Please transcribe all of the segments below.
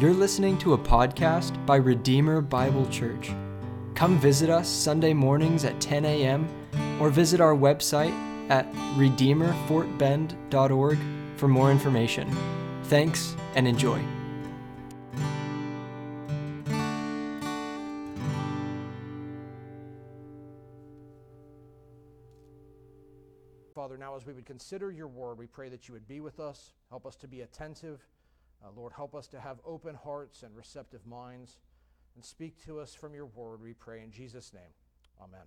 You're listening to a podcast by Redeemer Bible Church. Come visit us Sunday mornings at 10 a.m. or visit our website at redeemerfortbend.org for more information. Thanks and enjoy. Father, now as we would consider your word, we pray that you would be with us, help us to be attentive. Uh, Lord, help us to have open hearts and receptive minds, and speak to us from your word, we pray in Jesus' name. Amen.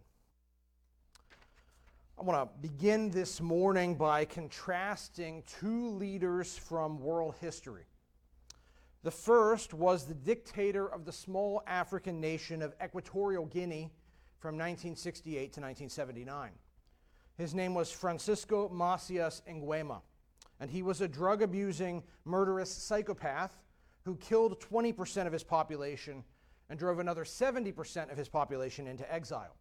I want to begin this morning by contrasting two leaders from world history. The first was the dictator of the small African nation of Equatorial Guinea from 1968 to 1979. His name was Francisco Macias Nguema, and he was a drug abusing, murderous psychopath who killed 20% of his population and drove another 70% of his population into exile.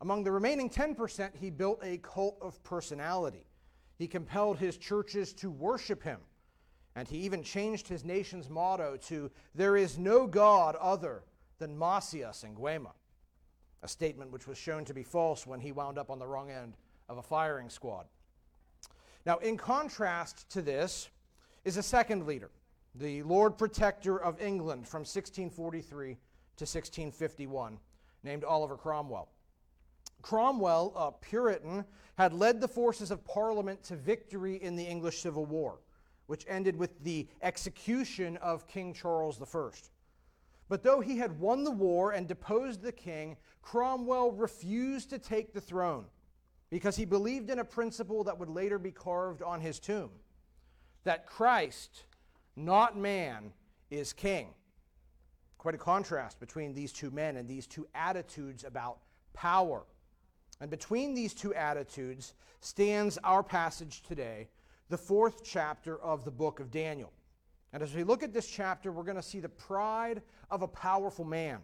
Among the remaining 10%, he built a cult of personality. He compelled his churches to worship him, and he even changed his nation's motto to, There is no God other than Macias Nguema a statement which was shown to be false when he wound up on the wrong end of a firing squad. Now, in contrast to this is a second leader, the Lord Protector of England from 1643 to 1651, named Oliver Cromwell. Cromwell, a Puritan, had led the forces of Parliament to victory in the English Civil War, which ended with the execution of King Charles I. But though he had won the war and deposed the king, Cromwell refused to take the throne because he believed in a principle that would later be carved on his tomb that Christ, not man, is king. Quite a contrast between these two men and these two attitudes about power. And between these two attitudes stands our passage today, the fourth chapter of the book of Daniel. And as we look at this chapter, we're going to see the pride of a powerful man.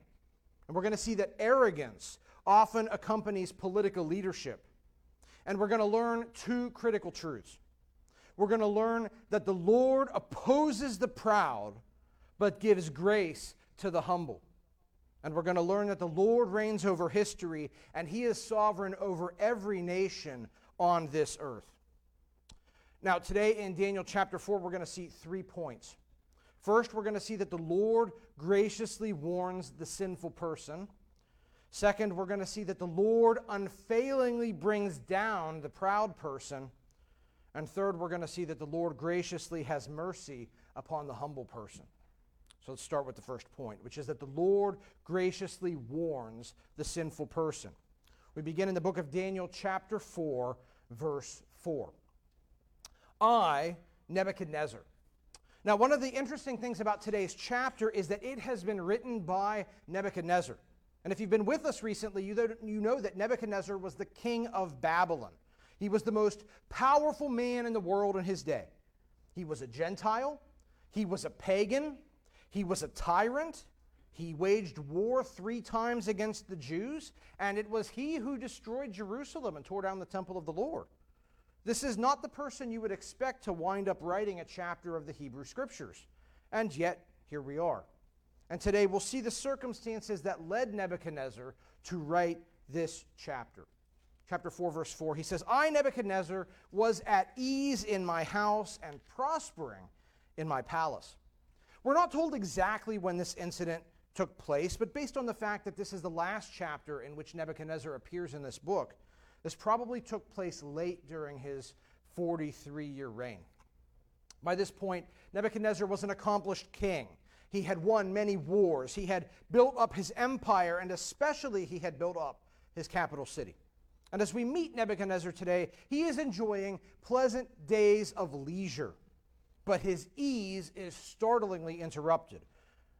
And we're going to see that arrogance often accompanies political leadership. And we're going to learn two critical truths. We're going to learn that the Lord opposes the proud, but gives grace to the humble. And we're going to learn that the Lord reigns over history, and he is sovereign over every nation on this earth. Now, today in Daniel chapter 4, we're going to see three points. First, we're going to see that the Lord graciously warns the sinful person. Second, we're going to see that the Lord unfailingly brings down the proud person. And third, we're going to see that the Lord graciously has mercy upon the humble person. So let's start with the first point, which is that the Lord graciously warns the sinful person. We begin in the book of Daniel, chapter 4, verse 4. I, Nebuchadnezzar. Now, one of the interesting things about today's chapter is that it has been written by Nebuchadnezzar. And if you've been with us recently, you know that Nebuchadnezzar was the king of Babylon. He was the most powerful man in the world in his day. He was a Gentile, he was a pagan, he was a tyrant, he waged war three times against the Jews, and it was he who destroyed Jerusalem and tore down the temple of the Lord. This is not the person you would expect to wind up writing a chapter of the Hebrew Scriptures. And yet, here we are. And today we'll see the circumstances that led Nebuchadnezzar to write this chapter. Chapter 4, verse 4, he says, I, Nebuchadnezzar, was at ease in my house and prospering in my palace. We're not told exactly when this incident took place, but based on the fact that this is the last chapter in which Nebuchadnezzar appears in this book, this probably took place late during his 43 year reign. By this point, Nebuchadnezzar was an accomplished king. He had won many wars. He had built up his empire, and especially he had built up his capital city. And as we meet Nebuchadnezzar today, he is enjoying pleasant days of leisure, but his ease is startlingly interrupted.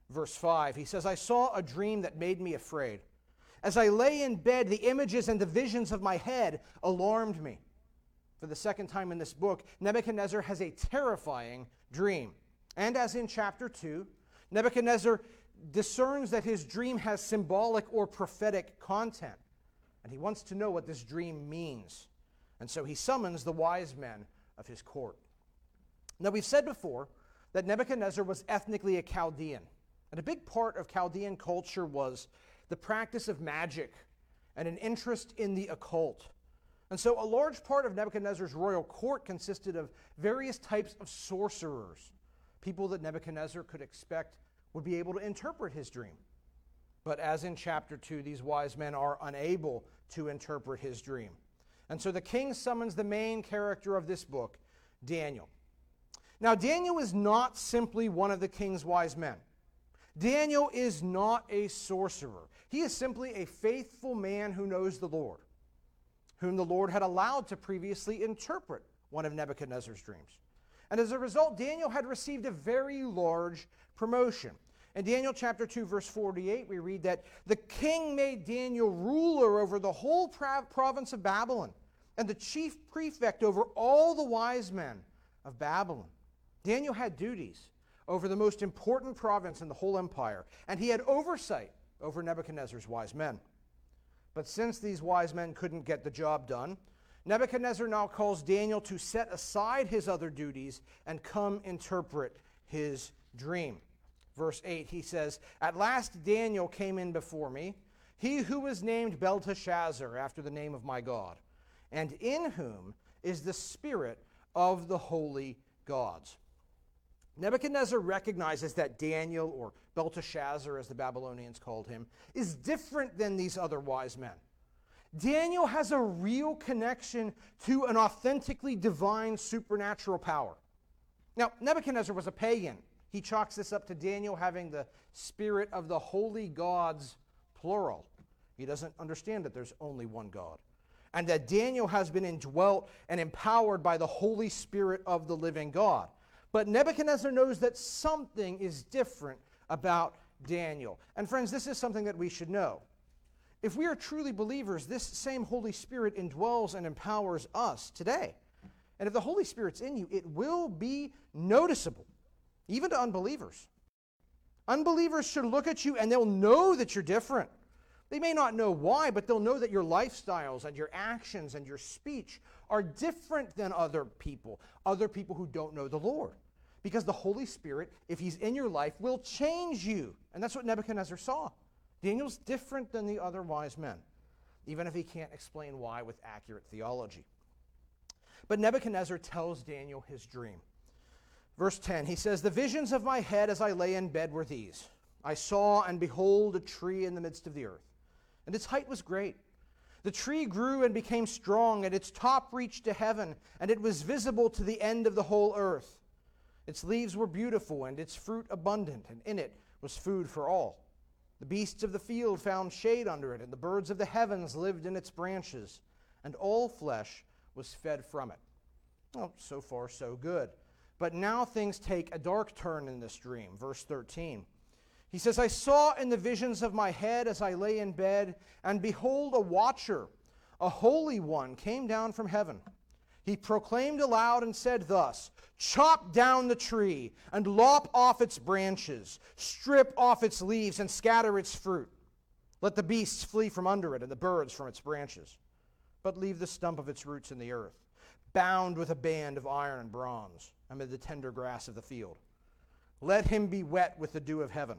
Verse 5, he says, I saw a dream that made me afraid. As I lay in bed, the images and the visions of my head alarmed me. For the second time in this book, Nebuchadnezzar has a terrifying dream. And as in chapter 2, Nebuchadnezzar discerns that his dream has symbolic or prophetic content. And he wants to know what this dream means. And so he summons the wise men of his court. Now, we've said before that Nebuchadnezzar was ethnically a Chaldean. And a big part of Chaldean culture was the practice of magic and an interest in the occult. And so, a large part of Nebuchadnezzar's royal court consisted of various types of sorcerers, people that Nebuchadnezzar could expect would be able to interpret his dream. But as in chapter 2, these wise men are unable to interpret his dream. And so the king summons the main character of this book, Daniel. Now, Daniel is not simply one of the king's wise men. Daniel is not a sorcerer. He is simply a faithful man who knows the Lord, whom the Lord had allowed to previously interpret one of Nebuchadnezzar's dreams. And as a result, Daniel had received a very large promotion. In Daniel chapter 2, verse 48, we read that the king made Daniel ruler over the whole province of Babylon and the chief prefect over all the wise men of Babylon. Daniel had duties over the most important province in the whole empire, and he had oversight over Nebuchadnezzar's wise men. But since these wise men couldn't get the job done, Nebuchadnezzar now calls Daniel to set aside his other duties and come interpret his dream. Verse 8, he says, At last Daniel came in before me, he who was named Belteshazzar, after the name of my God, and in whom is the spirit of the holy gods. Nebuchadnezzar recognizes that Daniel, or Belteshazzar as the Babylonians called him, is different than these other wise men. Daniel has a real connection to an authentically divine supernatural power. Now, Nebuchadnezzar was a pagan. He chalks this up to Daniel having the spirit of the holy gods, plural. He doesn't understand that there's only one God. And that Daniel has been indwelt and empowered by the Holy Spirit of the living God. But Nebuchadnezzar knows that something is different about Daniel. And friends, this is something that we should know. If we are truly believers, this same Holy Spirit indwells and empowers us today. And if the Holy Spirit's in you, it will be noticeable even to unbelievers. Unbelievers should look at you and they'll know that you're different. They may not know why, but they'll know that your lifestyles and your actions and your speech are different than other people, other people who don't know the Lord. Because the Holy Spirit, if He's in your life, will change you. And that's what Nebuchadnezzar saw. Daniel's different than the other wise men, even if he can't explain why with accurate theology. But Nebuchadnezzar tells Daniel his dream. Verse 10, he says, The visions of my head as I lay in bed were these I saw and behold a tree in the midst of the earth, and its height was great. The tree grew and became strong, and its top reached to heaven, and it was visible to the end of the whole earth. Its leaves were beautiful, and its fruit abundant, and in it was food for all. The beasts of the field found shade under it, and the birds of the heavens lived in its branches, and all flesh was fed from it. Oh, so far, so good. But now things take a dark turn in this dream. Verse 13. He says, I saw in the visions of my head as I lay in bed, and behold, a watcher, a holy one, came down from heaven. He proclaimed aloud and said thus Chop down the tree, and lop off its branches, strip off its leaves, and scatter its fruit. Let the beasts flee from under it, and the birds from its branches. But leave the stump of its roots in the earth, bound with a band of iron and bronze amid the tender grass of the field. Let him be wet with the dew of heaven.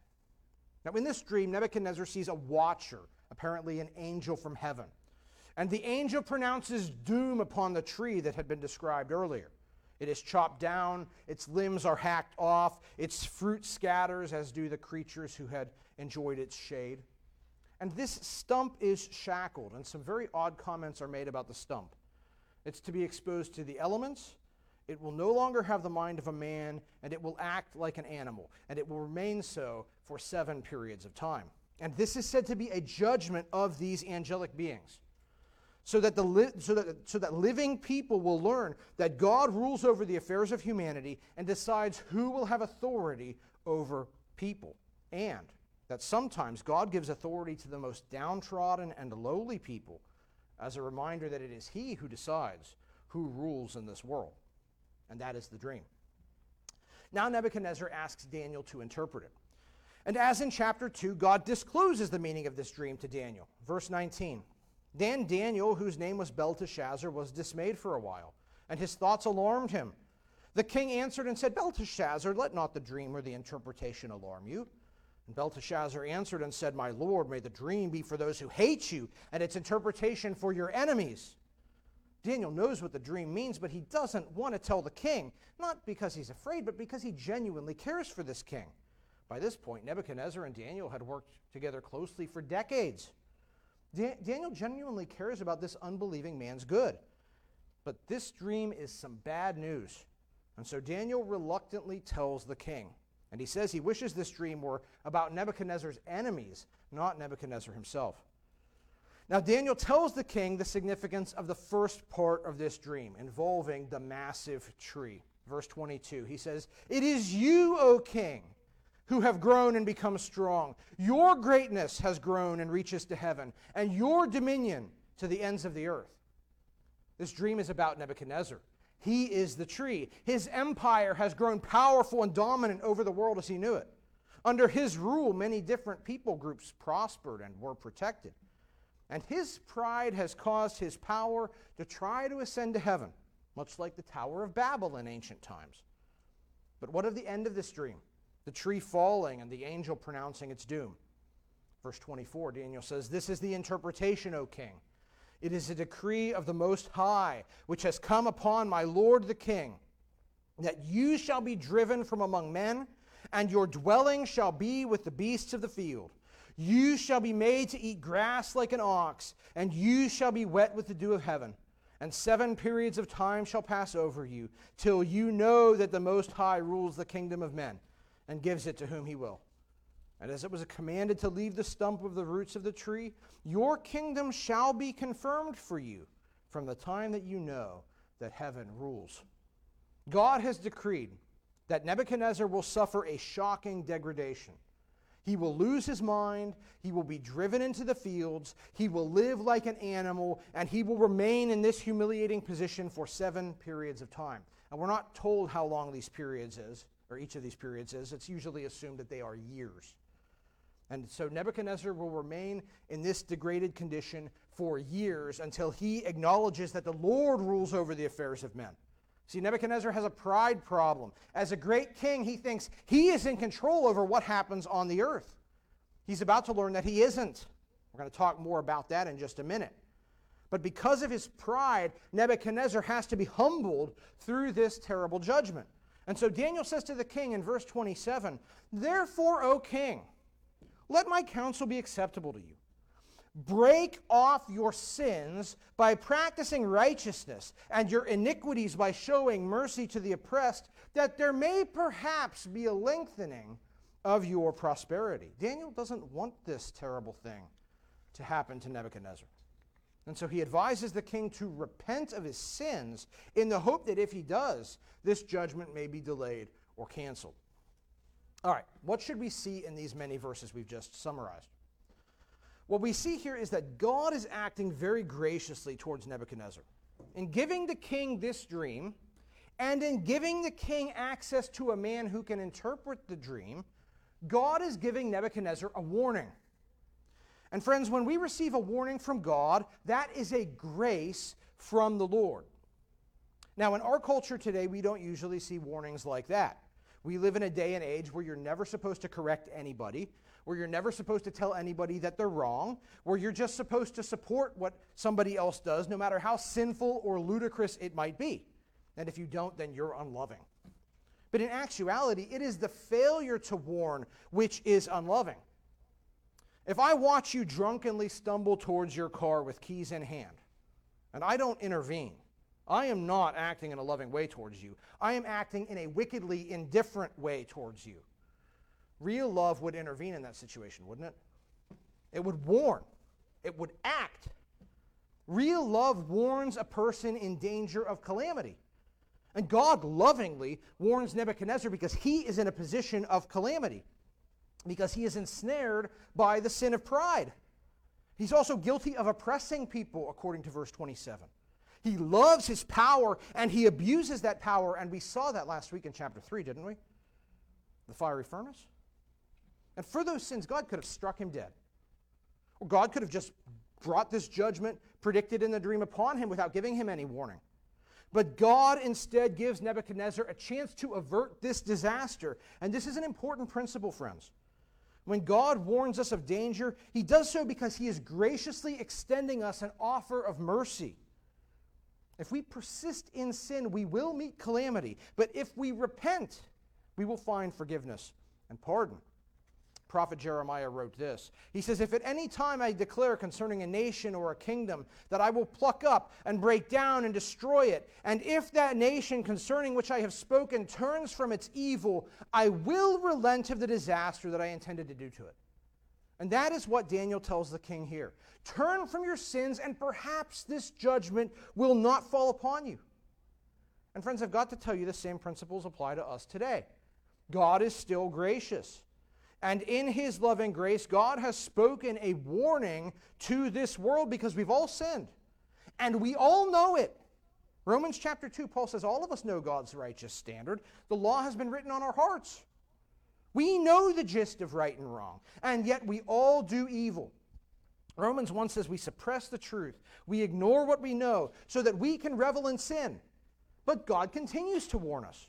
Now, in this dream, Nebuchadnezzar sees a watcher, apparently an angel from heaven. And the angel pronounces doom upon the tree that had been described earlier. It is chopped down, its limbs are hacked off, its fruit scatters, as do the creatures who had enjoyed its shade. And this stump is shackled, and some very odd comments are made about the stump. It's to be exposed to the elements. It will no longer have the mind of a man, and it will act like an animal, and it will remain so for seven periods of time. And this is said to be a judgment of these angelic beings. So that, the li- so, that, so that living people will learn that God rules over the affairs of humanity and decides who will have authority over people, and that sometimes God gives authority to the most downtrodden and lowly people as a reminder that it is He who decides who rules in this world. And that is the dream. Now Nebuchadnezzar asks Daniel to interpret it. And as in chapter 2, God discloses the meaning of this dream to Daniel. Verse 19 Then Daniel, whose name was Belteshazzar, was dismayed for a while, and his thoughts alarmed him. The king answered and said, Belteshazzar, let not the dream or the interpretation alarm you. And Belteshazzar answered and said, My lord, may the dream be for those who hate you, and its interpretation for your enemies. Daniel knows what the dream means, but he doesn't want to tell the king, not because he's afraid, but because he genuinely cares for this king. By this point, Nebuchadnezzar and Daniel had worked together closely for decades. Da- Daniel genuinely cares about this unbelieving man's good. But this dream is some bad news. And so Daniel reluctantly tells the king. And he says he wishes this dream were about Nebuchadnezzar's enemies, not Nebuchadnezzar himself. Now, Daniel tells the king the significance of the first part of this dream involving the massive tree. Verse 22, he says, It is you, O king, who have grown and become strong. Your greatness has grown and reaches to heaven, and your dominion to the ends of the earth. This dream is about Nebuchadnezzar. He is the tree. His empire has grown powerful and dominant over the world as he knew it. Under his rule, many different people groups prospered and were protected. And his pride has caused his power to try to ascend to heaven, much like the Tower of Babel in ancient times. But what of the end of this dream? The tree falling and the angel pronouncing its doom. Verse 24, Daniel says, This is the interpretation, O king. It is a decree of the Most High, which has come upon my Lord the King, that you shall be driven from among men, and your dwelling shall be with the beasts of the field. You shall be made to eat grass like an ox, and you shall be wet with the dew of heaven. And seven periods of time shall pass over you, till you know that the Most High rules the kingdom of men, and gives it to whom he will. And as it was commanded to leave the stump of the roots of the tree, your kingdom shall be confirmed for you from the time that you know that heaven rules. God has decreed that Nebuchadnezzar will suffer a shocking degradation. He will lose his mind, he will be driven into the fields, he will live like an animal, and he will remain in this humiliating position for seven periods of time. And we're not told how long these periods is, or each of these periods is. It's usually assumed that they are years. And so Nebuchadnezzar will remain in this degraded condition for years until he acknowledges that the Lord rules over the affairs of men. See, Nebuchadnezzar has a pride problem. As a great king, he thinks he is in control over what happens on the earth. He's about to learn that he isn't. We're going to talk more about that in just a minute. But because of his pride, Nebuchadnezzar has to be humbled through this terrible judgment. And so Daniel says to the king in verse 27 Therefore, O king, let my counsel be acceptable to you. Break off your sins by practicing righteousness, and your iniquities by showing mercy to the oppressed, that there may perhaps be a lengthening of your prosperity. Daniel doesn't want this terrible thing to happen to Nebuchadnezzar. And so he advises the king to repent of his sins in the hope that if he does, this judgment may be delayed or canceled. All right, what should we see in these many verses we've just summarized? What we see here is that God is acting very graciously towards Nebuchadnezzar. In giving the king this dream, and in giving the king access to a man who can interpret the dream, God is giving Nebuchadnezzar a warning. And friends, when we receive a warning from God, that is a grace from the Lord. Now, in our culture today, we don't usually see warnings like that. We live in a day and age where you're never supposed to correct anybody, where you're never supposed to tell anybody that they're wrong, where you're just supposed to support what somebody else does, no matter how sinful or ludicrous it might be. And if you don't, then you're unloving. But in actuality, it is the failure to warn which is unloving. If I watch you drunkenly stumble towards your car with keys in hand, and I don't intervene, I am not acting in a loving way towards you. I am acting in a wickedly indifferent way towards you. Real love would intervene in that situation, wouldn't it? It would warn, it would act. Real love warns a person in danger of calamity. And God lovingly warns Nebuchadnezzar because he is in a position of calamity. Because he is ensnared by the sin of pride. He's also guilty of oppressing people, according to verse 27. He loves his power and he abuses that power, and we saw that last week in chapter 3, didn't we? The fiery furnace. And for those sins, God could have struck him dead. Or God could have just brought this judgment predicted in the dream upon him without giving him any warning. But God instead gives Nebuchadnezzar a chance to avert this disaster. And this is an important principle, friends. When God warns us of danger, he does so because he is graciously extending us an offer of mercy. If we persist in sin, we will meet calamity. But if we repent, we will find forgiveness and pardon prophet Jeremiah wrote this. He says, If at any time I declare concerning a nation or a kingdom that I will pluck up and break down and destroy it, and if that nation concerning which I have spoken turns from its evil, I will relent of the disaster that I intended to do to it. And that is what Daniel tells the king here. Turn from your sins, and perhaps this judgment will not fall upon you. And friends, I've got to tell you the same principles apply to us today. God is still gracious. And in his loving grace, God has spoken a warning to this world because we've all sinned. And we all know it. Romans chapter 2, Paul says, All of us know God's righteous standard. The law has been written on our hearts. We know the gist of right and wrong, and yet we all do evil. Romans 1 says we suppress the truth, we ignore what we know, so that we can revel in sin. But God continues to warn us.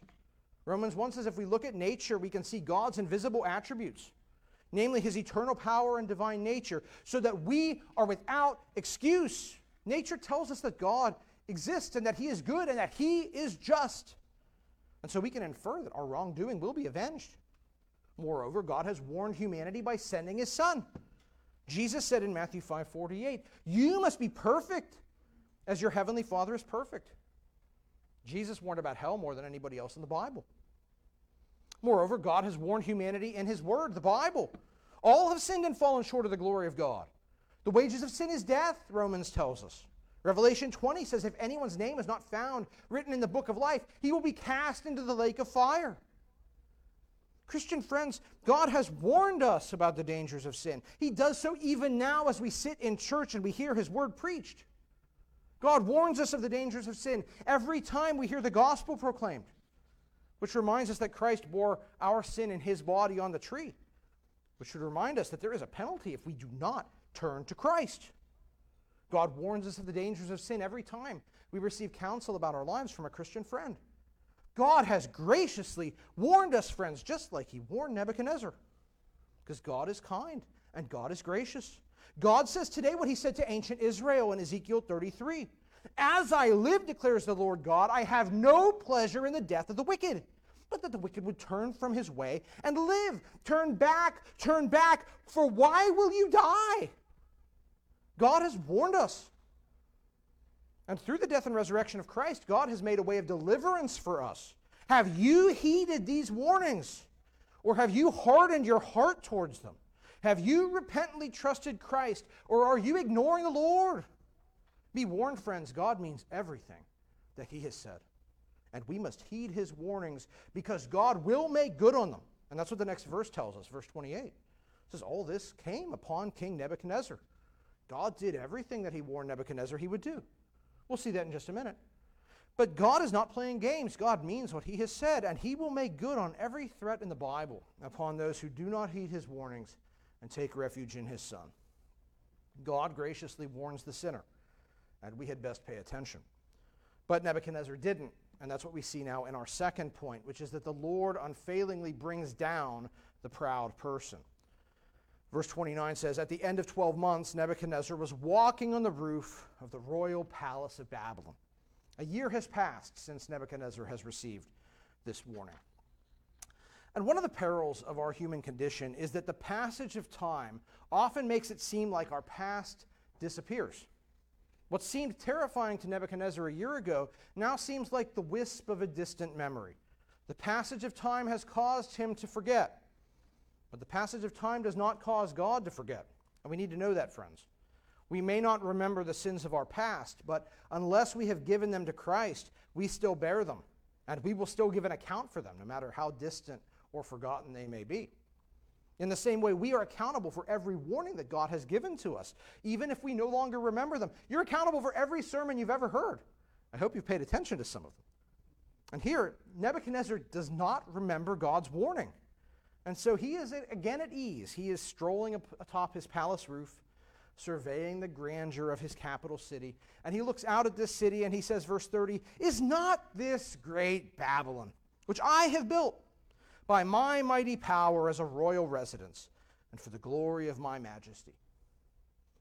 Romans 1 says if we look at nature, we can see God's invisible attributes, namely his eternal power and divine nature, so that we are without excuse. Nature tells us that God exists and that he is good and that he is just. And so we can infer that our wrongdoing will be avenged. Moreover, God has warned humanity by sending his son. Jesus said in Matthew 5:48, "You must be perfect as your heavenly Father is perfect." Jesus warned about hell more than anybody else in the Bible. Moreover, God has warned humanity in His Word, the Bible. All have sinned and fallen short of the glory of God. The wages of sin is death, Romans tells us. Revelation 20 says, If anyone's name is not found written in the book of life, he will be cast into the lake of fire. Christian friends, God has warned us about the dangers of sin. He does so even now as we sit in church and we hear His word preached. God warns us of the dangers of sin every time we hear the gospel proclaimed, which reminds us that Christ bore our sin in his body on the tree, which should remind us that there is a penalty if we do not turn to Christ. God warns us of the dangers of sin every time we receive counsel about our lives from a Christian friend. God has graciously warned us, friends, just like he warned Nebuchadnezzar, because God is kind and God is gracious. God says today what he said to ancient Israel in Ezekiel 33 As I live, declares the Lord God, I have no pleasure in the death of the wicked, but that the wicked would turn from his way and live. Turn back, turn back, for why will you die? God has warned us. And through the death and resurrection of Christ, God has made a way of deliverance for us. Have you heeded these warnings? Or have you hardened your heart towards them? Have you repentantly trusted Christ, or are you ignoring the Lord? Be warned, friends, God means everything that He has said. And we must heed His warnings because God will make good on them. And that's what the next verse tells us, verse 28. It says, All this came upon King Nebuchadnezzar. God did everything that He warned Nebuchadnezzar He would do. We'll see that in just a minute. But God is not playing games. God means what He has said, and He will make good on every threat in the Bible upon those who do not heed His warnings and take refuge in his Son. God graciously warns the sinner, and we had best pay attention. But Nebuchadnezzar didn't, and that's what we see now in our second point, which is that the Lord unfailingly brings down the proud person. Verse 29 says, At the end of 12 months, Nebuchadnezzar was walking on the roof of the royal palace of Babylon. A year has passed since Nebuchadnezzar has received this warning. And one of the perils of our human condition is that the passage of time often makes it seem like our past disappears. What seemed terrifying to Nebuchadnezzar a year ago now seems like the wisp of a distant memory. The passage of time has caused him to forget. But the passage of time does not cause God to forget. And we need to know that, friends. We may not remember the sins of our past, but unless we have given them to Christ, we still bear them. And we will still give an account for them, no matter how distant or forgotten they may be. In the same way, we are accountable for every warning that God has given to us, even if we no longer remember them. You're accountable for every sermon you've ever heard. I hope you've paid attention to some of them. And here, Nebuchadnezzar does not remember God's warning. And so he is again at ease. He is strolling atop his palace roof, surveying the grandeur of his capital city. And he looks out at this city and he says, verse 30, Is not this great Babylon, which I have built by my mighty power as a royal residence and for the glory of my majesty?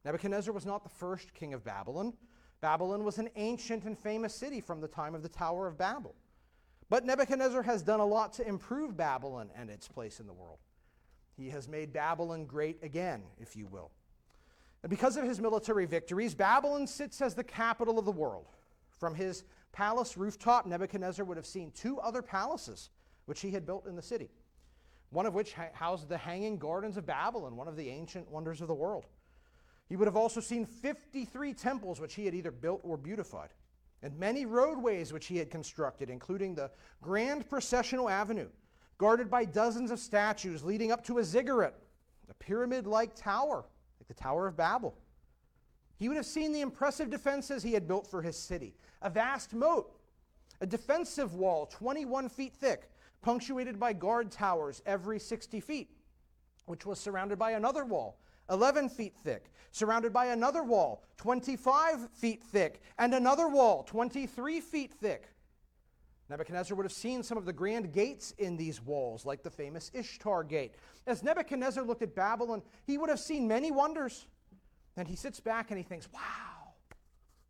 Nebuchadnezzar was not the first king of Babylon. Babylon was an ancient and famous city from the time of the Tower of Babel. But Nebuchadnezzar has done a lot to improve Babylon and its place in the world. He has made Babylon great again, if you will. And because of his military victories, Babylon sits as the capital of the world. From his palace rooftop, Nebuchadnezzar would have seen two other palaces which he had built in the city, one of which housed the Hanging Gardens of Babylon, one of the ancient wonders of the world. He would have also seen 53 temples which he had either built or beautified and many roadways which he had constructed, including the Grand Processional Avenue, guarded by dozens of statues leading up to a ziggurat, a pyramid like tower, like the Tower of Babel. He would have seen the impressive defenses he had built for his city a vast moat, a defensive wall 21 feet thick, punctuated by guard towers every 60 feet, which was surrounded by another wall 11 feet thick, surrounded by another wall 25 feet thick, and another wall 23 feet thick. Nebuchadnezzar would have seen some of the grand gates in these walls, like the famous Ishtar Gate. As Nebuchadnezzar looked at Babylon, he would have seen many wonders. And he sits back and he thinks, wow,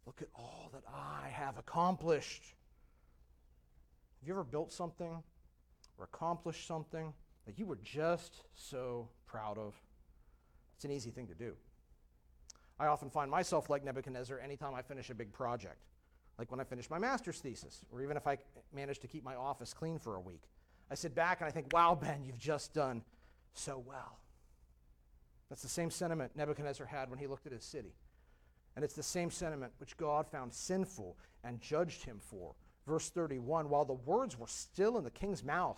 look at all that I have accomplished. Have you ever built something or accomplished something that you were just so proud of? It's an easy thing to do. I often find myself like Nebuchadnezzar anytime I finish a big project, like when I finish my master's thesis, or even if I manage to keep my office clean for a week. I sit back and I think, wow, Ben, you've just done so well. That's the same sentiment Nebuchadnezzar had when he looked at his city. And it's the same sentiment which God found sinful and judged him for. Verse 31 While the words were still in the king's mouth,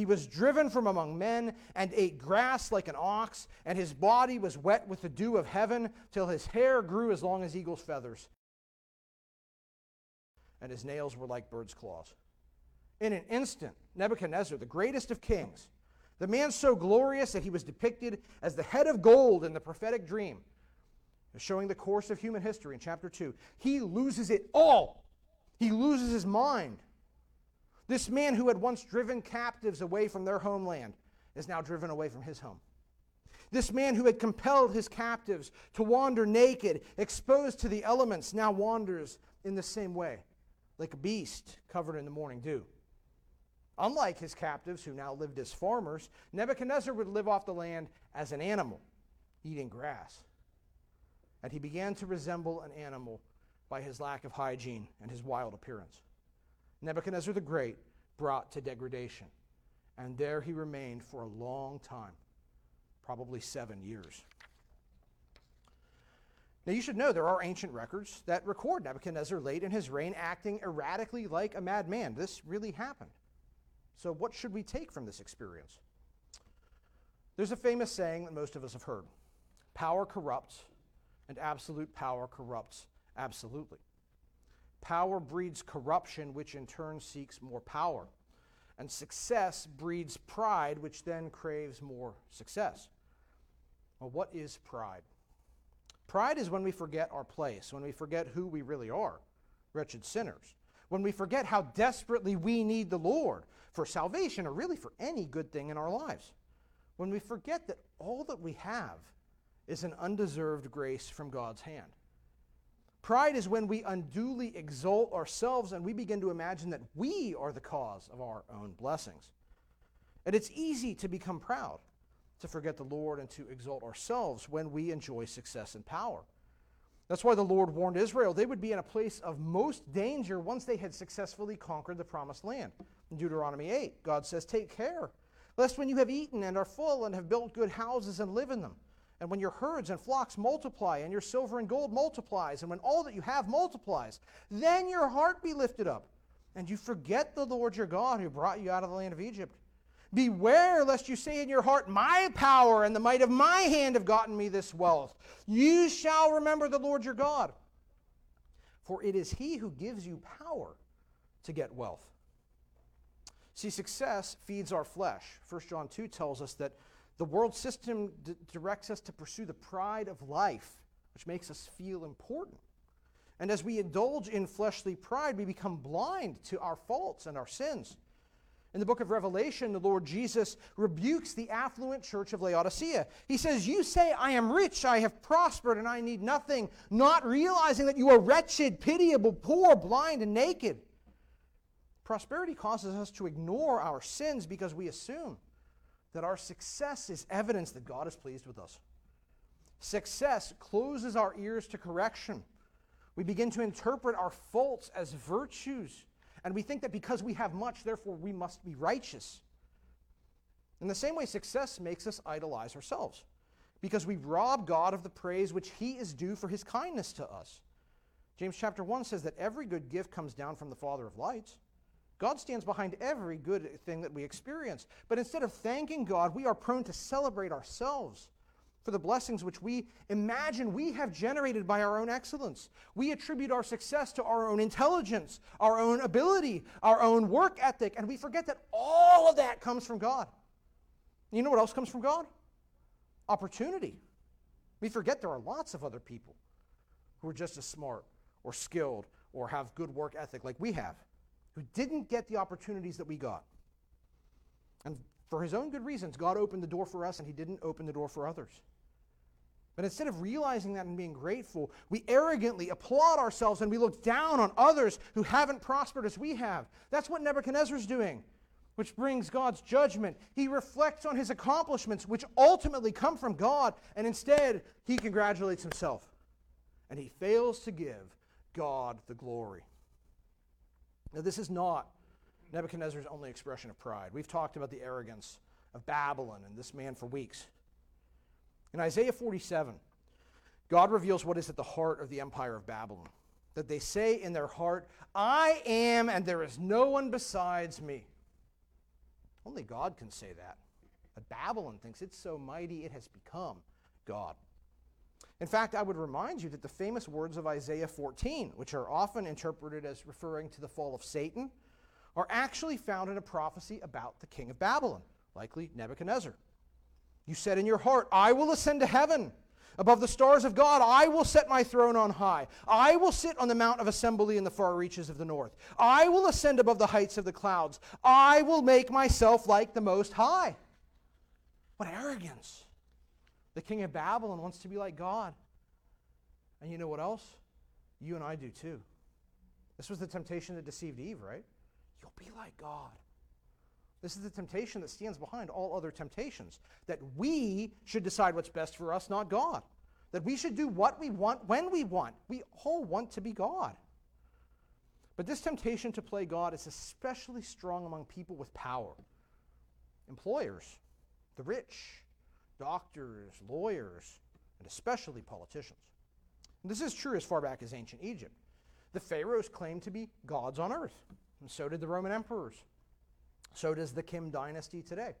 He was driven from among men and ate grass like an ox, and his body was wet with the dew of heaven till his hair grew as long as eagle's feathers, and his nails were like bird's claws. In an instant, Nebuchadnezzar, the greatest of kings, the man so glorious that he was depicted as the head of gold in the prophetic dream, showing the course of human history in chapter 2, he loses it all. He loses his mind. This man who had once driven captives away from their homeland is now driven away from his home. This man who had compelled his captives to wander naked, exposed to the elements, now wanders in the same way, like a beast covered in the morning dew. Unlike his captives, who now lived as farmers, Nebuchadnezzar would live off the land as an animal, eating grass. And he began to resemble an animal by his lack of hygiene and his wild appearance. Nebuchadnezzar the Great brought to degradation. And there he remained for a long time, probably seven years. Now, you should know there are ancient records that record Nebuchadnezzar late in his reign acting erratically like a madman. This really happened. So, what should we take from this experience? There's a famous saying that most of us have heard power corrupts, and absolute power corrupts absolutely. Power breeds corruption, which in turn seeks more power. And success breeds pride, which then craves more success. Well, what is pride? Pride is when we forget our place, when we forget who we really are, wretched sinners. When we forget how desperately we need the Lord for salvation or really for any good thing in our lives. When we forget that all that we have is an undeserved grace from God's hand. Pride is when we unduly exalt ourselves and we begin to imagine that we are the cause of our own blessings. And it's easy to become proud, to forget the Lord and to exalt ourselves when we enjoy success and power. That's why the Lord warned Israel they would be in a place of most danger once they had successfully conquered the promised land. In Deuteronomy 8, God says, Take care, lest when you have eaten and are full and have built good houses and live in them, and when your herds and flocks multiply, and your silver and gold multiplies, and when all that you have multiplies, then your heart be lifted up, and you forget the Lord your God who brought you out of the land of Egypt. Beware lest you say in your heart, My power and the might of my hand have gotten me this wealth. You shall remember the Lord your God. For it is he who gives you power to get wealth. See, success feeds our flesh. 1 John 2 tells us that the world system d- directs us to pursue the pride of life, which makes us feel important. And as we indulge in fleshly pride, we become blind to our faults and our sins. In the book of Revelation, the Lord Jesus rebukes the affluent church of Laodicea. He says, You say, I am rich, I have prospered, and I need nothing, not realizing that you are wretched, pitiable, poor, blind, and naked. Prosperity causes us to ignore our sins because we assume that our success is evidence that God is pleased with us. Success closes our ears to correction. We begin to interpret our faults as virtues and we think that because we have much, therefore we must be righteous. In the same way, success makes us idolize ourselves because we rob God of the praise which he is due for his kindness to us. James chapter 1 says that every good gift comes down from the Father of lights. God stands behind every good thing that we experience. But instead of thanking God, we are prone to celebrate ourselves for the blessings which we imagine we have generated by our own excellence. We attribute our success to our own intelligence, our own ability, our own work ethic, and we forget that all of that comes from God. You know what else comes from God? Opportunity. We forget there are lots of other people who are just as smart or skilled or have good work ethic like we have, who didn't get the opportunities that we got. And for his own good reasons, God opened the door for us and he didn't open the door for others. But instead of realizing that and being grateful, we arrogantly applaud ourselves and we look down on others who haven't prospered as we have. That's what Nebuchadnezzar's doing, which brings God's judgment. He reflects on his accomplishments, which ultimately come from God, and instead he congratulates himself. And he fails to give God the glory. Now, this is not Nebuchadnezzar's only expression of pride. We've talked about the arrogance of Babylon and this man for weeks. In Isaiah 47, God reveals what is at the heart of the empire of Babylon. That they say in their heart, I am, and there is no one besides me. Only God can say that. But Babylon thinks it's so mighty it has become God. In fact, I would remind you that the famous words of Isaiah 14, which are often interpreted as referring to the fall of Satan, are actually found in a prophecy about the king of Babylon, likely Nebuchadnezzar. You said in your heart, I will ascend to heaven. Above the stars of God, I will set my throne on high. I will sit on the mount of assembly in the far reaches of the north. I will ascend above the heights of the clouds. I will make myself like the Most High. What arrogance. The king of Babylon wants to be like God. And you know what else? You and I do too. This was the temptation that deceived Eve, right? You'll be like God. This is the temptation that stands behind all other temptations that we should decide what's best for us, not God. That we should do what we want when we want. We all want to be God. But this temptation to play God is especially strong among people with power employers, the rich, doctors, lawyers, and especially politicians. And this is true as far back as ancient Egypt. The pharaohs claimed to be gods on earth, and so did the Roman emperors. So does the Kim dynasty today.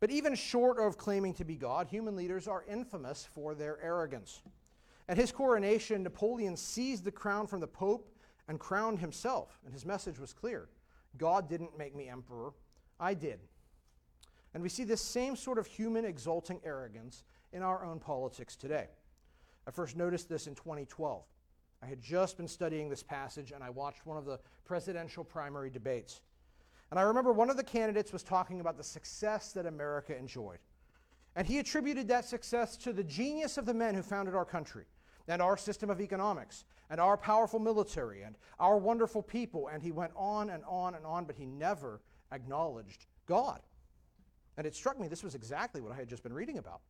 But even short of claiming to be God, human leaders are infamous for their arrogance. At his coronation, Napoleon seized the crown from the Pope and crowned himself, and his message was clear God didn't make me emperor, I did. And we see this same sort of human exalting arrogance in our own politics today. I first noticed this in 2012. I had just been studying this passage and I watched one of the presidential primary debates. And I remember one of the candidates was talking about the success that America enjoyed. And he attributed that success to the genius of the men who founded our country and our system of economics and our powerful military and our wonderful people. And he went on and on and on, but he never acknowledged God. And it struck me this was exactly what I had just been reading about.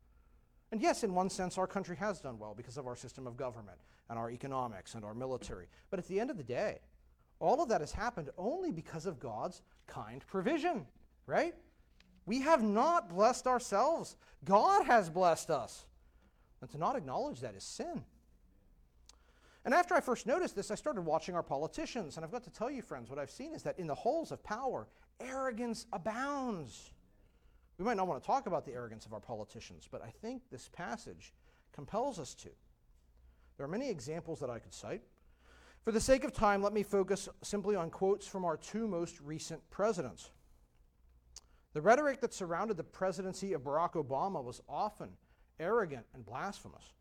And yes, in one sense, our country has done well because of our system of government and our economics and our military. But at the end of the day, all of that has happened only because of God's kind provision, right? We have not blessed ourselves. God has blessed us. And to not acknowledge that is sin. And after I first noticed this, I started watching our politicians. And I've got to tell you, friends, what I've seen is that in the halls of power, arrogance abounds. We might not want to talk about the arrogance of our politicians, but I think this passage compels us to. There are many examples that I could cite. For the sake of time, let me focus simply on quotes from our two most recent presidents. The rhetoric that surrounded the presidency of Barack Obama was often arrogant and blasphemous.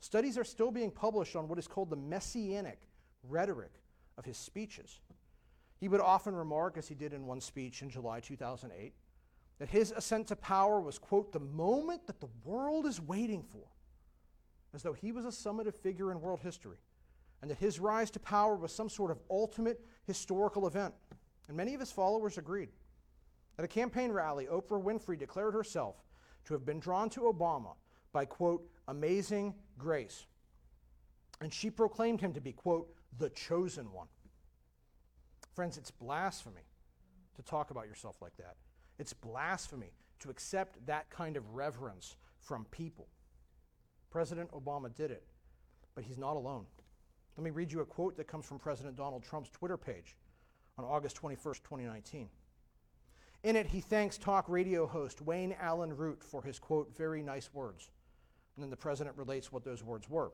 Studies are still being published on what is called the messianic rhetoric of his speeches. He would often remark, as he did in one speech in July 2008, that his ascent to power was, quote, the moment that the world is waiting for, as though he was a summative figure in world history, and that his rise to power was some sort of ultimate historical event. And many of his followers agreed. At a campaign rally, Oprah Winfrey declared herself to have been drawn to Obama by, quote, amazing grace. And she proclaimed him to be, quote, the chosen one. Friends, it's blasphemy to talk about yourself like that. It's blasphemy to accept that kind of reverence from people. President Obama did it, but he's not alone. Let me read you a quote that comes from President Donald Trump's Twitter page on August 21st, 2019. In it, he thanks talk radio host Wayne Allyn Root for his, quote, very nice words. And then the president relates what those words were.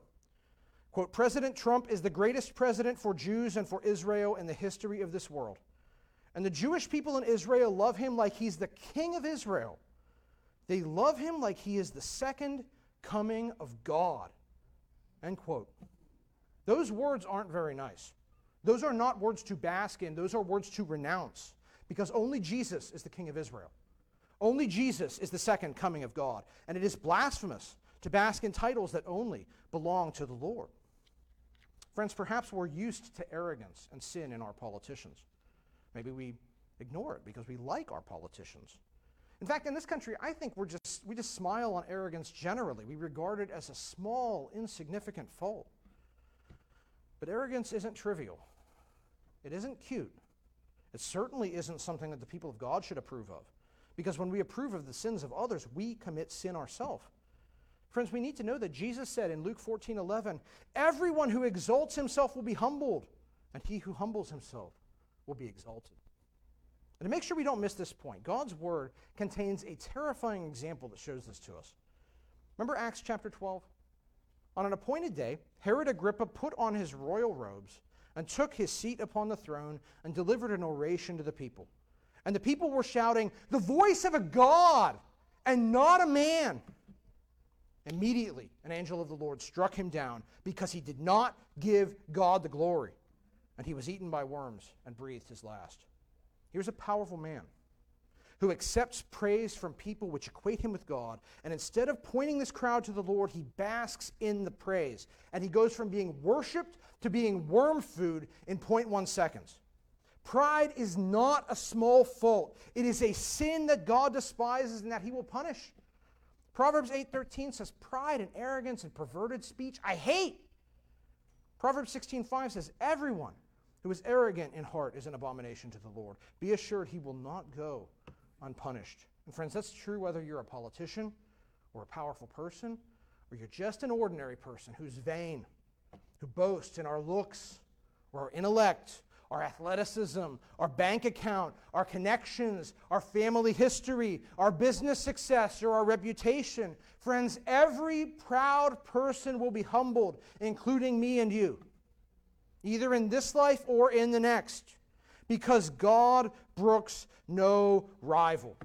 Quote, President Trump is the greatest president for Jews and for Israel in the history of this world. And the Jewish people in Israel love him like he's the king of Israel. They love him like he is the second coming of God. End quote. Those words aren't very nice. Those are not words to bask in, those are words to renounce, because only Jesus is the king of Israel. Only Jesus is the second coming of God. And it is blasphemous to bask in titles that only belong to the Lord. Friends, perhaps we're used to arrogance and sin in our politicians. Maybe we ignore it because we like our politicians. In fact, in this country, I think we're just, we just smile on arrogance generally. We regard it as a small, insignificant fault. But arrogance isn't trivial, it isn't cute. It certainly isn't something that the people of God should approve of. Because when we approve of the sins of others, we commit sin ourselves. Friends, we need to know that Jesus said in Luke 14 11, everyone who exalts himself will be humbled, and he who humbles himself will be exalted. And to make sure we don't miss this point, God's word contains a terrifying example that shows this to us. Remember Acts chapter 12? On an appointed day, Herod Agrippa put on his royal robes and took his seat upon the throne and delivered an oration to the people. And the people were shouting, The voice of a God and not a man. Immediately, an angel of the Lord struck him down because he did not give God the glory and he was eaten by worms and breathed his last. Here's a powerful man who accepts praise from people which equate him with God, and instead of pointing this crowd to the Lord, he basks in the praise. And he goes from being worshiped to being worm food in 0.1 seconds. Pride is not a small fault. It is a sin that God despises and that he will punish. Proverbs 8:13 says pride and arrogance and perverted speech I hate. Proverbs 16:5 says everyone who is arrogant in heart is an abomination to the Lord. Be assured he will not go unpunished. And friends, that's true whether you're a politician or a powerful person or you're just an ordinary person who's vain, who boasts in our looks or our intellect, our athleticism, our bank account, our connections, our family history, our business success, or our reputation. Friends, every proud person will be humbled, including me and you either in this life or in the next, because God brooks no rival.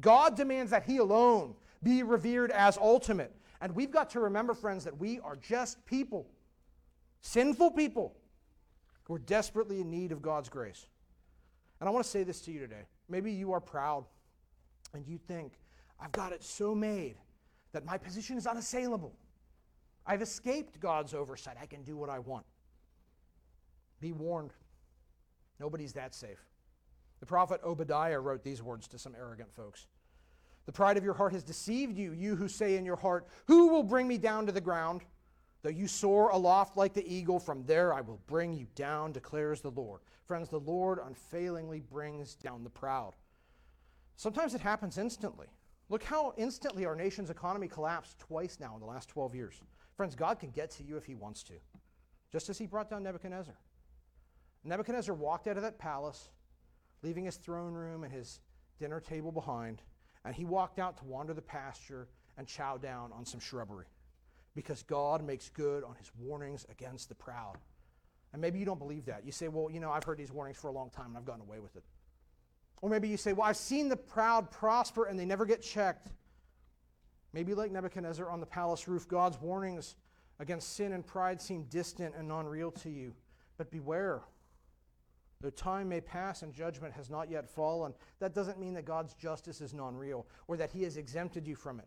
God demands that He alone be revered as ultimate. And we've got to remember, friends, that we are just people, sinful people, who are desperately in need of God's grace. And I want to say this to you today. Maybe you are proud and you think, I've got it so made that my position is unassailable. I've escaped God's oversight. I can do what I want. Be warned, nobody's that safe. The prophet Obadiah wrote these words to some arrogant folks The pride of your heart has deceived you, you who say in your heart, Who will bring me down to the ground? Though you soar aloft like the eagle, from there I will bring you down, declares the Lord. Friends, the Lord unfailingly brings down the proud. Sometimes it happens instantly. Look how instantly our nation's economy collapsed twice now in the last 12 years. Friends, God can get to you if he wants to, just as he brought down Nebuchadnezzar. Nebuchadnezzar walked out of that palace, leaving his throne room and his dinner table behind, and he walked out to wander the pasture and chow down on some shrubbery because God makes good on his warnings against the proud. And maybe you don't believe that. You say, well, you know, I've heard these warnings for a long time and I've gotten away with it. Or maybe you say, well, I've seen the proud prosper and they never get checked. Maybe like Nebuchadnezzar on the palace roof, God's warnings against sin and pride seem distant and non real to you. But beware. Though time may pass and judgment has not yet fallen, that doesn't mean that God's justice is non real or that he has exempted you from it.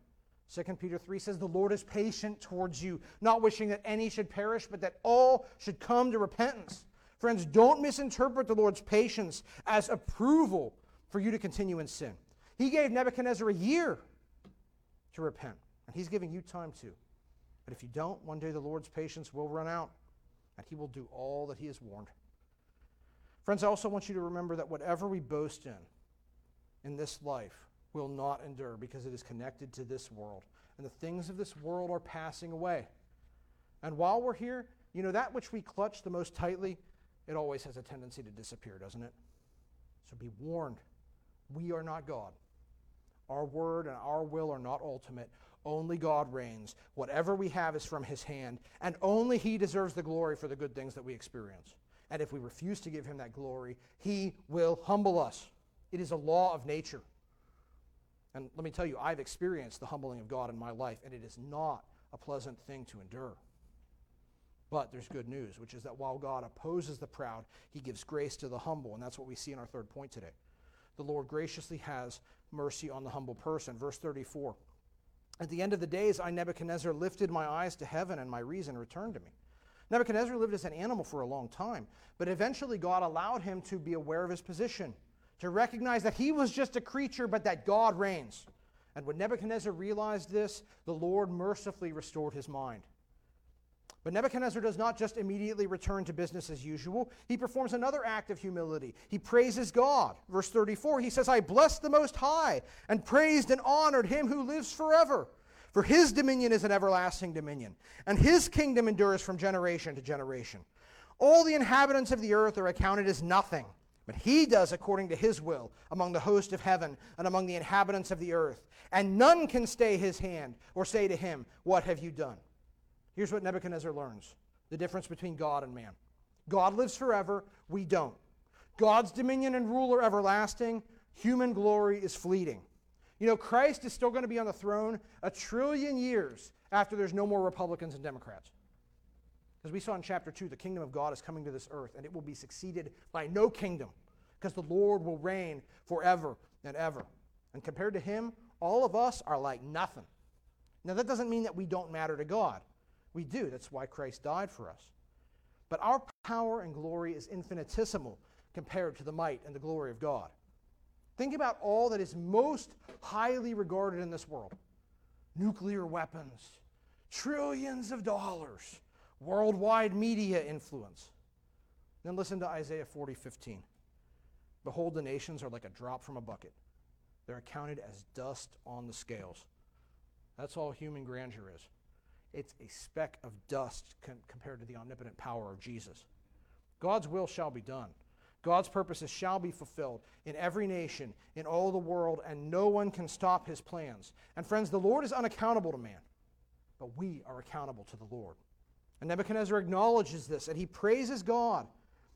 2 Peter 3 says, The Lord is patient towards you, not wishing that any should perish, but that all should come to repentance. Friends, don't misinterpret the Lord's patience as approval for you to continue in sin. He gave Nebuchadnezzar a year to repent, and he's giving you time to. But if you don't, one day the Lord's patience will run out, and he will do all that he has warned. Friends, I also want you to remember that whatever we boast in in this life will not endure because it is connected to this world. And the things of this world are passing away. And while we're here, you know, that which we clutch the most tightly, it always has a tendency to disappear, doesn't it? So be warned. We are not God. Our word and our will are not ultimate. Only God reigns. Whatever we have is from his hand, and only he deserves the glory for the good things that we experience. And if we refuse to give him that glory, he will humble us. It is a law of nature. And let me tell you, I've experienced the humbling of God in my life, and it is not a pleasant thing to endure. But there's good news, which is that while God opposes the proud, he gives grace to the humble. And that's what we see in our third point today. The Lord graciously has mercy on the humble person. Verse 34 At the end of the days, I, Nebuchadnezzar, lifted my eyes to heaven, and my reason returned to me. Nebuchadnezzar lived as an animal for a long time, but eventually God allowed him to be aware of his position to recognize that he was just a creature, but that God reigns. And when Nebuchadnezzar realized this, the Lord mercifully restored his mind. But Nebuchadnezzar does not just immediately return to business as usual. He performs another act of humility. He praises God. Verse 34, he says, I blessed the Most High and praised and honored him who lives forever. For his dominion is an everlasting dominion, and his kingdom endures from generation to generation. All the inhabitants of the earth are accounted as nothing but he does according to his will among the host of heaven and among the inhabitants of the earth. And none can stay his hand or say to him, What have you done? Here's what Nebuchadnezzar learns the difference between God and man. God lives forever, we don't. God's dominion and rule are everlasting, human glory is fleeting. You know, Christ is still going to be on the throne a trillion years after there's no more Republicans and Democrats. As we saw in chapter 2, the kingdom of God is coming to this earth, and it will be succeeded by no kingdom, because the Lord will reign forever and ever. And compared to him, all of us are like nothing. Now, that doesn't mean that we don't matter to God. We do. That's why Christ died for us. But our power and glory is infinitesimal compared to the might and the glory of God. Think about all that is most highly regarded in this world nuclear weapons, trillions of dollars, worldwide media influence. Then listen to Isaiah 40 15. Behold, the nations are like a drop from a bucket, they're accounted as dust on the scales. That's all human grandeur is. It's a speck of dust com- compared to the omnipotent power of Jesus. God's will shall be done. God's purposes shall be fulfilled in every nation, in all the world, and no one can stop his plans. And friends, the Lord is unaccountable to man, but we are accountable to the Lord. And Nebuchadnezzar acknowledges this and he praises God.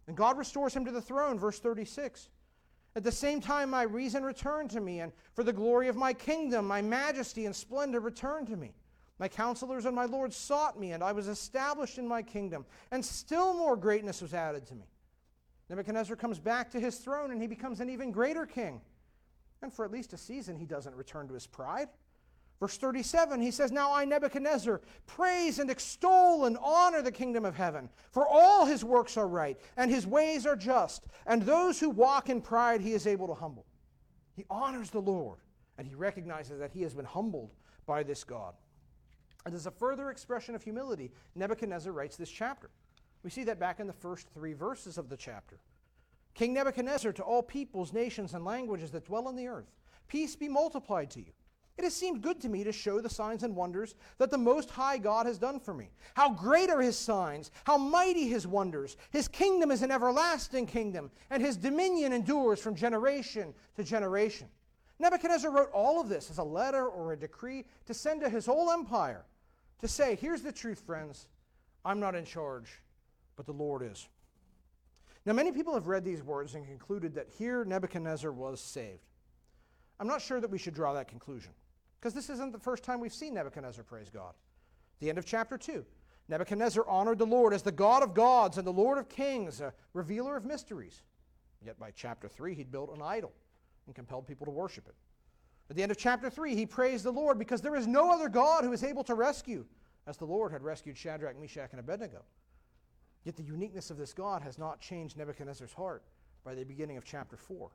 And God restores him to the throne, verse 36. At the same time, my reason returned to me, and for the glory of my kingdom, my majesty and splendor returned to me. My counselors and my lords sought me, and I was established in my kingdom, and still more greatness was added to me. Nebuchadnezzar comes back to his throne, and he becomes an even greater king. And for at least a season, he doesn't return to his pride. Verse 37, he says, Now I, Nebuchadnezzar, praise and extol and honor the kingdom of heaven, for all his works are right, and his ways are just, and those who walk in pride he is able to humble. He honors the Lord. And he recognizes that he has been humbled by this God. And as a further expression of humility, Nebuchadnezzar writes this chapter. We see that back in the first three verses of the chapter. King Nebuchadnezzar, to all peoples, nations, and languages that dwell on the earth, peace be multiplied to you. It has seemed good to me to show the signs and wonders that the Most High God has done for me. How great are his signs, how mighty his wonders. His kingdom is an everlasting kingdom, and his dominion endures from generation to generation. Nebuchadnezzar wrote all of this as a letter or a decree to send to his whole empire to say, here's the truth, friends. I'm not in charge, but the Lord is. Now, many people have read these words and concluded that here Nebuchadnezzar was saved. I'm not sure that we should draw that conclusion, because this isn't the first time we've seen Nebuchadnezzar praise God. The end of chapter 2. Nebuchadnezzar honored the Lord as the God of gods and the Lord of kings, a revealer of mysteries. Yet by chapter 3, he'd built an idol and compelled people to worship it. At the end of chapter 3, he praised the Lord because there is no other God who is able to rescue, as the Lord had rescued Shadrach, Meshach, and Abednego. Yet the uniqueness of this God has not changed Nebuchadnezzar's heart by the beginning of chapter 4.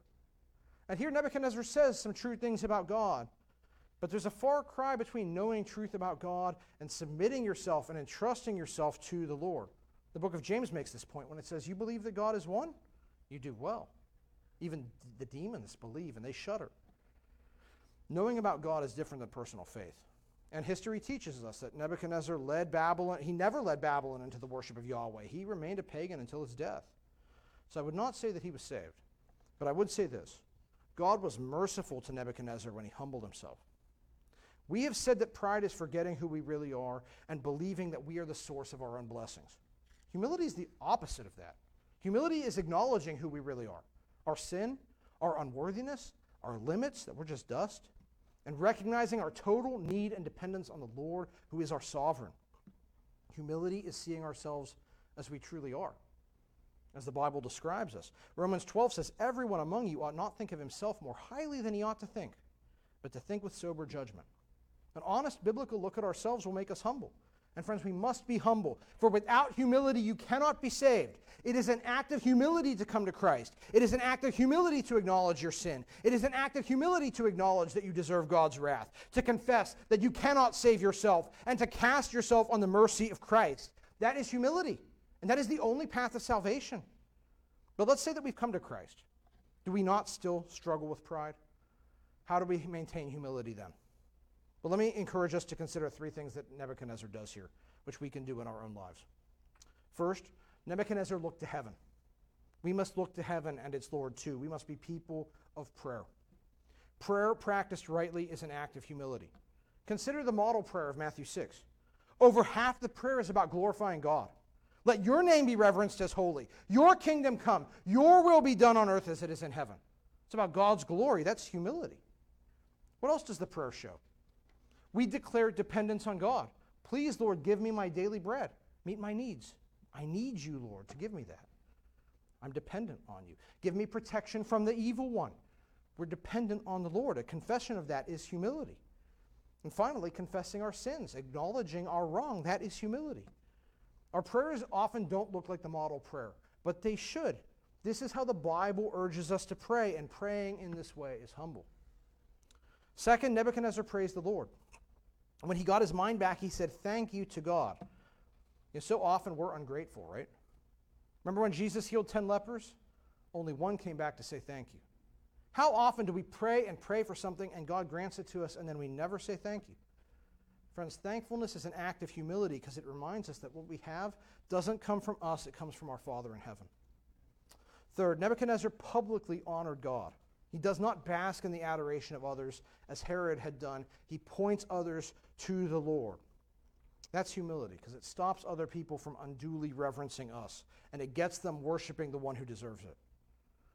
And here Nebuchadnezzar says some true things about God. But there's a far cry between knowing truth about God and submitting yourself and entrusting yourself to the Lord. The book of James makes this point when it says, You believe that God is one? You do well. Even the demons believe and they shudder. Knowing about God is different than personal faith. And history teaches us that Nebuchadnezzar led Babylon, he never led Babylon into the worship of Yahweh. He remained a pagan until his death. So I would not say that he was saved, but I would say this God was merciful to Nebuchadnezzar when he humbled himself. We have said that pride is forgetting who we really are and believing that we are the source of our own blessings. Humility is the opposite of that. Humility is acknowledging who we really are our sin, our unworthiness, our limits, that we're just dust, and recognizing our total need and dependence on the Lord who is our sovereign. Humility is seeing ourselves as we truly are, as the Bible describes us. Romans 12 says, Everyone among you ought not think of himself more highly than he ought to think, but to think with sober judgment. An honest biblical look at ourselves will make us humble. And friends, we must be humble, for without humility, you cannot be saved. It is an act of humility to come to Christ. It is an act of humility to acknowledge your sin. It is an act of humility to acknowledge that you deserve God's wrath, to confess that you cannot save yourself, and to cast yourself on the mercy of Christ. That is humility, and that is the only path of salvation. But let's say that we've come to Christ. Do we not still struggle with pride? How do we maintain humility then? But let me encourage us to consider three things that Nebuchadnezzar does here, which we can do in our own lives. First, Nebuchadnezzar looked to heaven. We must look to heaven and its Lord too. We must be people of prayer. Prayer practiced rightly is an act of humility. Consider the model prayer of Matthew 6. Over half the prayer is about glorifying God. Let your name be reverenced as holy. Your kingdom come. Your will be done on earth as it is in heaven. It's about God's glory. That's humility. What else does the prayer show? We declare dependence on God. Please, Lord, give me my daily bread. Meet my needs. I need you, Lord, to give me that. I'm dependent on you. Give me protection from the evil one. We're dependent on the Lord. A confession of that is humility. And finally, confessing our sins, acknowledging our wrong. That is humility. Our prayers often don't look like the model prayer, but they should. This is how the Bible urges us to pray, and praying in this way is humble. Second, Nebuchadnezzar praised the Lord. And when he got his mind back, he said, Thank you to God. You know, so often we're ungrateful, right? Remember when Jesus healed 10 lepers? Only one came back to say thank you. How often do we pray and pray for something and God grants it to us and then we never say thank you? Friends, thankfulness is an act of humility because it reminds us that what we have doesn't come from us, it comes from our Father in heaven. Third, Nebuchadnezzar publicly honored God. He does not bask in the adoration of others as Herod had done. He points others to the Lord. That's humility because it stops other people from unduly reverencing us and it gets them worshiping the one who deserves it.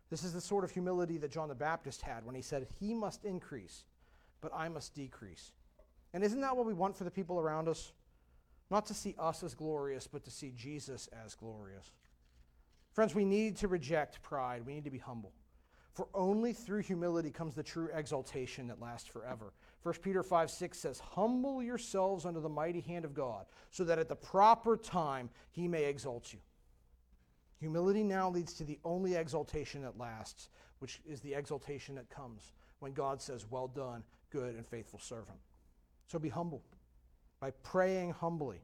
This is the sort of humility that John the Baptist had when he said, He must increase, but I must decrease. And isn't that what we want for the people around us? Not to see us as glorious, but to see Jesus as glorious. Friends, we need to reject pride. We need to be humble. For only through humility comes the true exaltation that lasts forever. 1 Peter 5 6 says, Humble yourselves under the mighty hand of God, so that at the proper time he may exalt you. Humility now leads to the only exaltation that lasts, which is the exaltation that comes when God says, Well done, good and faithful servant. So be humble by praying humbly,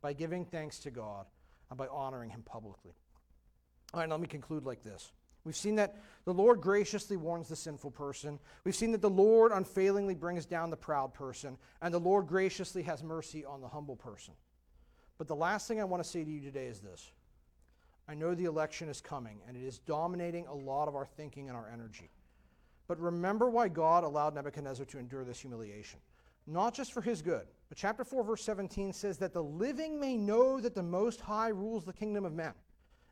by giving thanks to God, and by honoring Him publicly. All right, let me conclude like this. We've seen that the Lord graciously warns the sinful person. We've seen that the Lord unfailingly brings down the proud person. And the Lord graciously has mercy on the humble person. But the last thing I want to say to you today is this I know the election is coming, and it is dominating a lot of our thinking and our energy. But remember why God allowed Nebuchadnezzar to endure this humiliation. Not just for his good, but chapter 4, verse 17 says that the living may know that the Most High rules the kingdom of men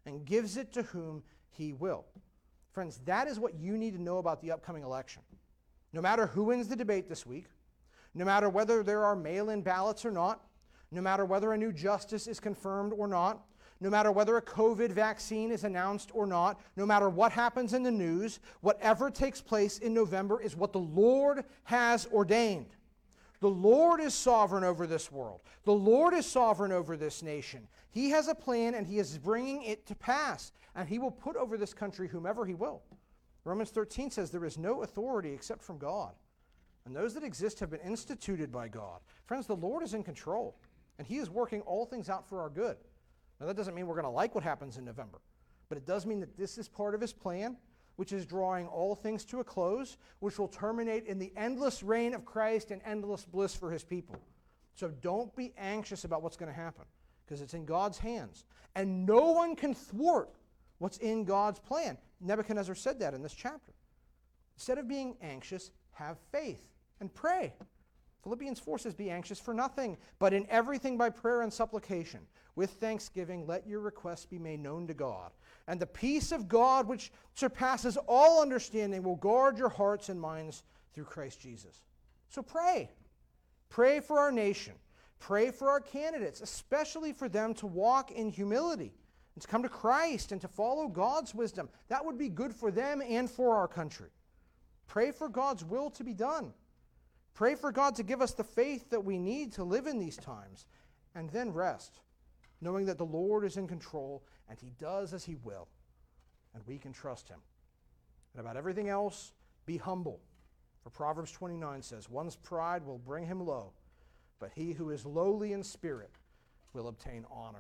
and gives it to whom he will. Friends, that is what you need to know about the upcoming election. No matter who wins the debate this week, no matter whether there are mail in ballots or not, no matter whether a new justice is confirmed or not, no matter whether a COVID vaccine is announced or not, no matter what happens in the news, whatever takes place in November is what the Lord has ordained. The Lord is sovereign over this world. The Lord is sovereign over this nation. He has a plan and He is bringing it to pass. And He will put over this country whomever He will. Romans 13 says there is no authority except from God. And those that exist have been instituted by God. Friends, the Lord is in control. And He is working all things out for our good. Now, that doesn't mean we're going to like what happens in November, but it does mean that this is part of His plan, which is drawing all things to a close, which will terminate in the endless reign of Christ and endless bliss for His people. So don't be anxious about what's going to happen, because it's in God's hands. And no one can thwart what's in God's plan. Nebuchadnezzar said that in this chapter. Instead of being anxious, have faith and pray. Philippians 4 says, Be anxious for nothing, but in everything by prayer and supplication. With thanksgiving, let your requests be made known to God. And the peace of God, which surpasses all understanding, will guard your hearts and minds through Christ Jesus. So pray. Pray for our nation. Pray for our candidates, especially for them to walk in humility and to come to Christ and to follow God's wisdom. That would be good for them and for our country. Pray for God's will to be done. Pray for God to give us the faith that we need to live in these times, and then rest, knowing that the Lord is in control and He does as He will, and we can trust Him. And about everything else, be humble. For Proverbs 29 says, One's pride will bring him low, but he who is lowly in spirit will obtain honor.